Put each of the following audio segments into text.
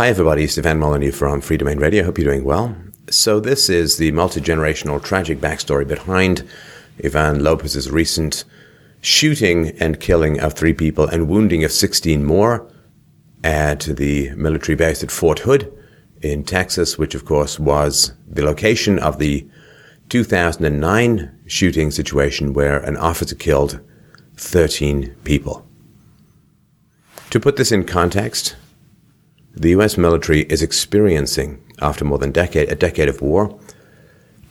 Hi, everybody. It's Stefan Molyneux from Freedomain Radio. Hope you're doing well. So, this is the multi generational tragic backstory behind Ivan Lopez's recent shooting and killing of three people and wounding of 16 more at the military base at Fort Hood in Texas, which, of course, was the location of the 2009 shooting situation where an officer killed 13 people. To put this in context, the US military is experiencing, after more than decade, a decade of war,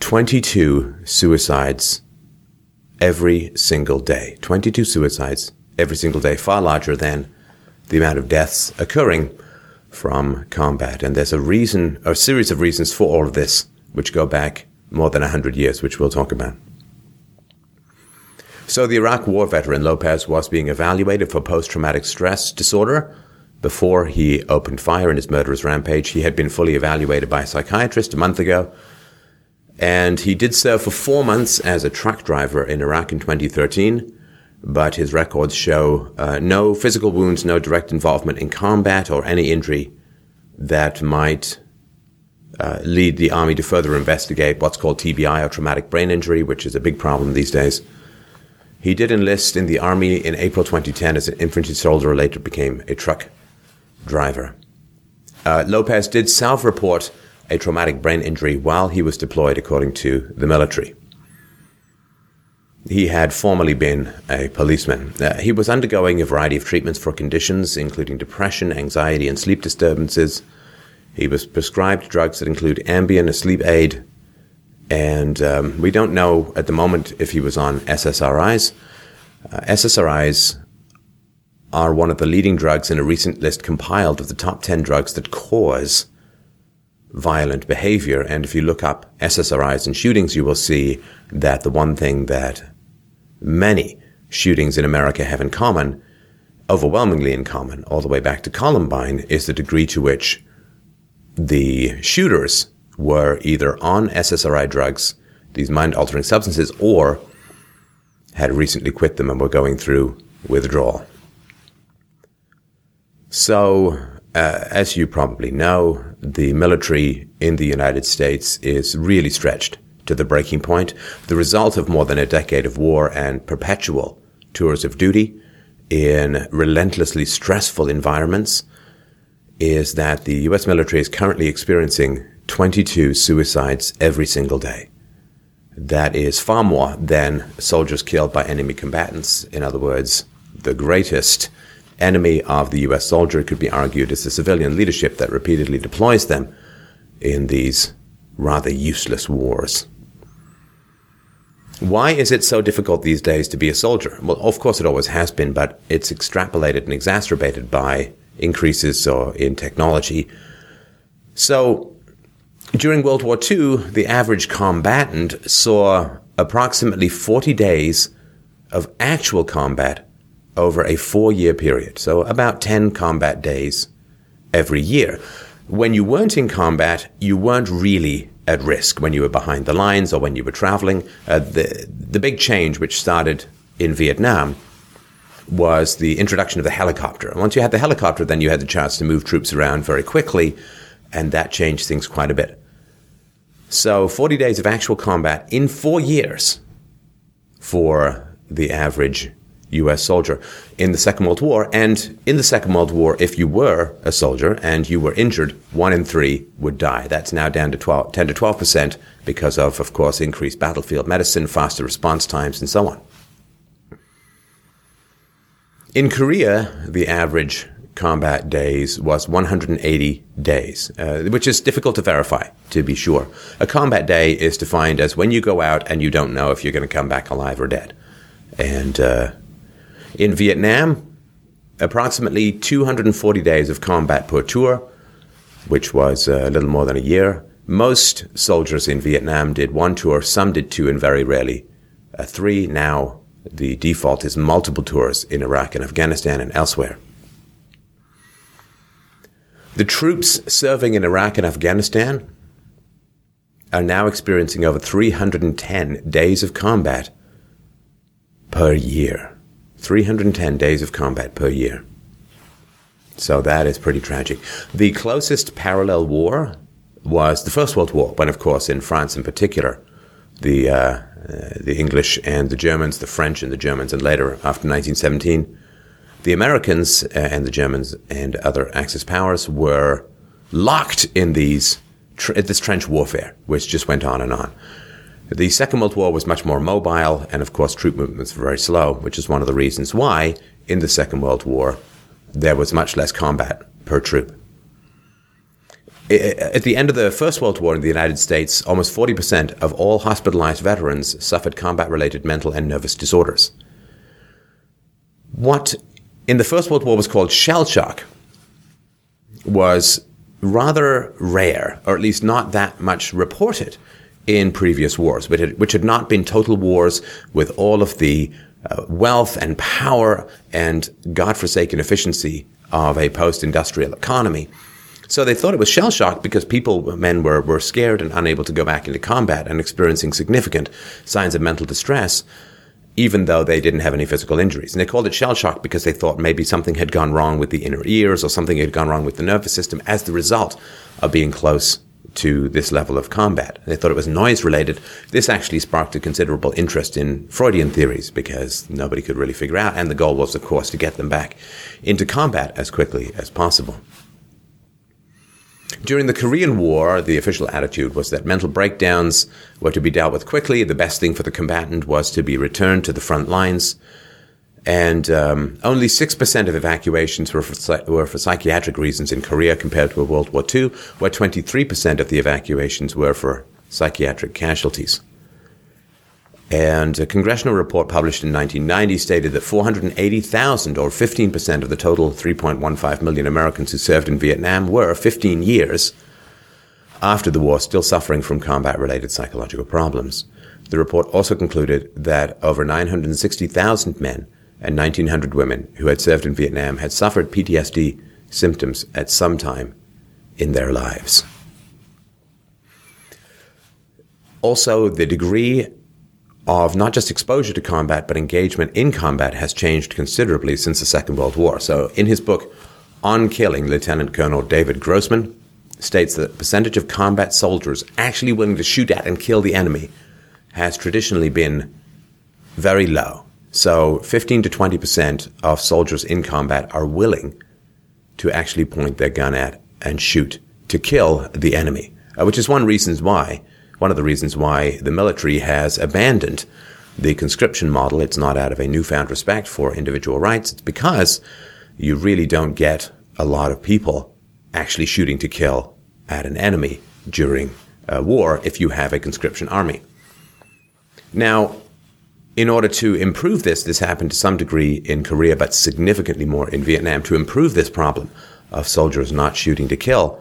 22 suicides every single day. 22 suicides every single day, far larger than the amount of deaths occurring from combat. And there's a reason, a series of reasons for all of this, which go back more than 100 years, which we'll talk about. So the Iraq war veteran Lopez was being evaluated for post-traumatic stress disorder before he opened fire in his murderous rampage. He had been fully evaluated by a psychiatrist a month ago, and he did so for four months as a truck driver in Iraq in 2013. But his records show uh, no physical wounds, no direct involvement in combat or any injury that might uh, lead the army to further investigate what's called TBI or traumatic brain injury, which is a big problem these days. He did enlist in the army in April 2010 as an infantry soldier, later became a truck driver. Uh, Lopez did self report a traumatic brain injury while he was deployed, according to the military. He had formerly been a policeman. Uh, he was undergoing a variety of treatments for conditions, including depression, anxiety, and sleep disturbances. He was prescribed drugs that include Ambien, a sleep aid, and um, we don't know at the moment if he was on SSRIs. Uh, SSRIs are one of the leading drugs in a recent list compiled of the top 10 drugs that cause violent behavior. And if you look up SSRIs and shootings, you will see that the one thing that many shootings in America have in common, overwhelmingly in common, all the way back to Columbine, is the degree to which the shooters were either on SSRI drugs, these mind altering substances, or had recently quit them and were going through withdrawal. So, uh, as you probably know, the military in the United States is really stretched to the breaking point, the result of more than a decade of war and perpetual tours of duty in relentlessly stressful environments is that the US military is currently experiencing 22 suicides every single day. That is far more than soldiers killed by enemy combatants. In other words, the greatest enemy of the US soldier could be argued is the civilian leadership that repeatedly deploys them in these rather useless wars. Why is it so difficult these days to be a soldier? Well, of course it always has been, but it's extrapolated and exacerbated by increases uh, in technology. So, during World War II, the average combatant saw approximately 40 days of actual combat over a four year period. So, about 10 combat days every year. When you weren't in combat, you weren't really at risk when you were behind the lines or when you were traveling. Uh, the, the big change, which started in Vietnam, was the introduction of the helicopter. Once you had the helicopter, then you had the chance to move troops around very quickly, and that changed things quite a bit. So, 40 days of actual combat in four years for the average US soldier in the Second World War. And in the Second World War, if you were a soldier and you were injured, one in three would die. That's now down to 12, 10 to 12% because of, of course, increased battlefield medicine, faster response times, and so on. In Korea, the average combat days was 180 days, uh, which is difficult to verify, to be sure. A combat day is defined as when you go out and you don't know if you're going to come back alive or dead. And uh, in Vietnam, approximately 240 days of combat per tour, which was a little more than a year. Most soldiers in Vietnam did one tour, some did two, and very rarely uh, three. Now, the default is multiple tours in Iraq and Afghanistan and elsewhere. The troops serving in Iraq and Afghanistan are now experiencing over 310 days of combat per year. 310 days of combat per year. So that is pretty tragic. The closest parallel war was the First World War, when, of course, in France in particular, the uh, uh, the English and the Germans, the French and the Germans, and later after 1917, the Americans uh, and the Germans and other Axis powers were locked in these tr- this trench warfare, which just went on and on. The Second World War was much more mobile, and of course, troop movements were very slow, which is one of the reasons why in the Second World War there was much less combat per troop. At the end of the First World War in the United States, almost 40% of all hospitalized veterans suffered combat related mental and nervous disorders. What in the First World War was called shell shock was rather rare, or at least not that much reported in previous wars, which had, which had not been total wars with all of the uh, wealth and power and godforsaken efficiency of a post-industrial economy. So they thought it was shell shock because people, men were, were scared and unable to go back into combat and experiencing significant signs of mental distress even though they didn't have any physical injuries. And they called it shell shock because they thought maybe something had gone wrong with the inner ears or something had gone wrong with the nervous system as the result of being close to this level of combat. They thought it was noise related. This actually sparked a considerable interest in Freudian theories because nobody could really figure out. And the goal was, of course, to get them back into combat as quickly as possible. During the Korean War, the official attitude was that mental breakdowns were to be dealt with quickly. The best thing for the combatant was to be returned to the front lines. And um, only 6% of evacuations were for, were for psychiatric reasons in Korea compared to World War II, where 23% of the evacuations were for psychiatric casualties. And a congressional report published in 1990 stated that 480,000, or 15% of the total 3.15 million Americans who served in Vietnam, were 15 years after the war still suffering from combat related psychological problems. The report also concluded that over 960,000 men and 1,900 women who had served in Vietnam had suffered PTSD symptoms at some time in their lives. Also, the degree of not just exposure to combat, but engagement in combat has changed considerably since the Second World War. So, in his book, On Killing, Lieutenant Colonel David Grossman states that the percentage of combat soldiers actually willing to shoot at and kill the enemy has traditionally been very low. So, 15 to 20% of soldiers in combat are willing to actually point their gun at and shoot to kill the enemy, uh, which is one reason why one of the reasons why the military has abandoned the conscription model. It's not out of a newfound respect for individual rights. It's because you really don't get a lot of people actually shooting to kill at an enemy during a war if you have a conscription army. Now, in order to improve this, this happened to some degree in Korea, but significantly more in Vietnam. To improve this problem of soldiers not shooting to kill,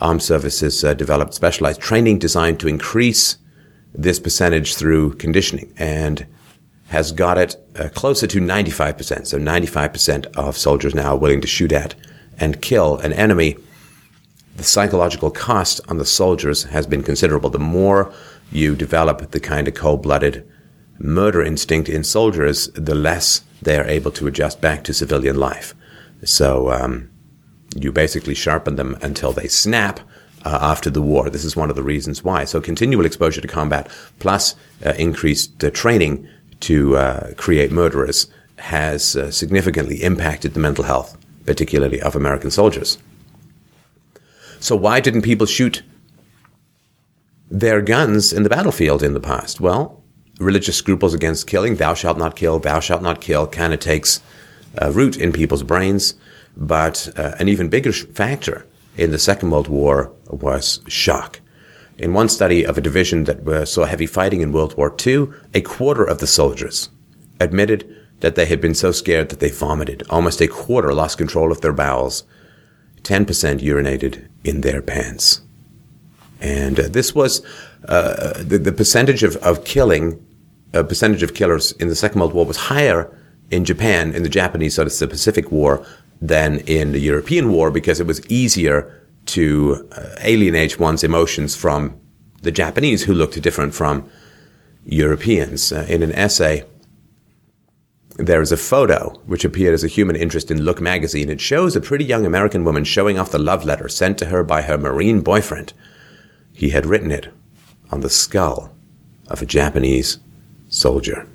armed services uh, developed specialized training designed to increase this percentage through conditioning and has got it uh, closer to 95%. So 95% of soldiers now are willing to shoot at and kill an enemy. The psychological cost on the soldiers has been considerable. The more you develop the kind of cold-blooded murder instinct in soldiers, the less they are able to adjust back to civilian life. So, um, you basically sharpen them until they snap uh, after the war. This is one of the reasons why. So continual exposure to combat plus uh, increased uh, training to uh, create murderers has uh, significantly impacted the mental health, particularly of American soldiers. So why didn't people shoot their guns in the battlefield in the past? Well, religious scruples against killing, thou shalt not kill, thou shalt not kill, kind of takes root in people's brains. But uh, an even bigger factor in the Second World War was shock. In one study of a division that uh, saw heavy fighting in World War II, a quarter of the soldiers admitted that they had been so scared that they vomited. Almost a quarter lost control of their bowels. 10% urinated in their pants. And uh, this was uh, the, the, percentage of, of killing, a percentage of killers in the Second World War was higher in Japan, in the Japanese, so it's the Pacific War, than in the European war because it was easier to uh, alienate one's emotions from the Japanese who looked different from Europeans. Uh, in an essay there is a photo which appeared as a human interest in Look magazine. It shows a pretty young American woman showing off the love letter sent to her by her Marine boyfriend. He had written it on the skull of a Japanese soldier.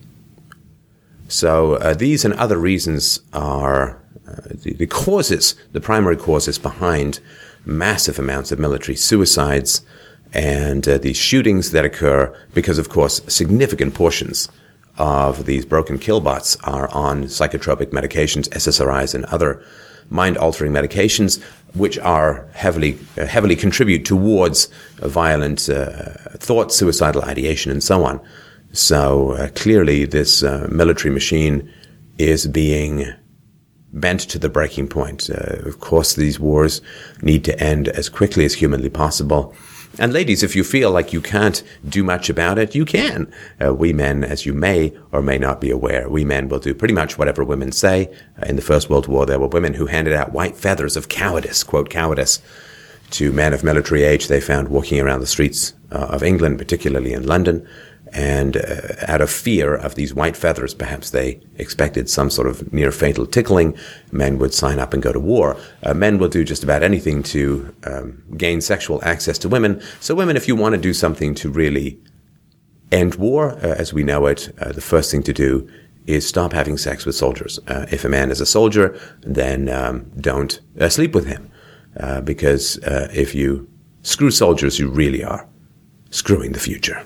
So uh, these and other reasons are uh, the, the, causes, the primary causes behind massive amounts of military suicides and uh, these shootings that occur because, of course, significant portions of these broken killbots are on psychotropic medications, SSRIs, and other mind-altering medications, which are heavily uh, heavily contribute towards violent uh, thoughts, suicidal ideation, and so on. So uh, clearly, this uh, military machine is being bent to the breaking point. Uh, of course, these wars need to end as quickly as humanly possible. And ladies, if you feel like you can't do much about it, you can. Uh, we men, as you may or may not be aware, we men will do pretty much whatever women say. Uh, in the First World War, there were women who handed out white feathers of cowardice, quote, cowardice, to men of military age they found walking around the streets uh, of England, particularly in London. And uh, out of fear of these white feathers, perhaps they expected some sort of near fatal tickling. Men would sign up and go to war. Uh, men will do just about anything to um, gain sexual access to women. So, women, if you want to do something to really end war uh, as we know it, uh, the first thing to do is stop having sex with soldiers. Uh, if a man is a soldier, then um, don't uh, sleep with him. because if you screw soldiers, you really are screwing the future.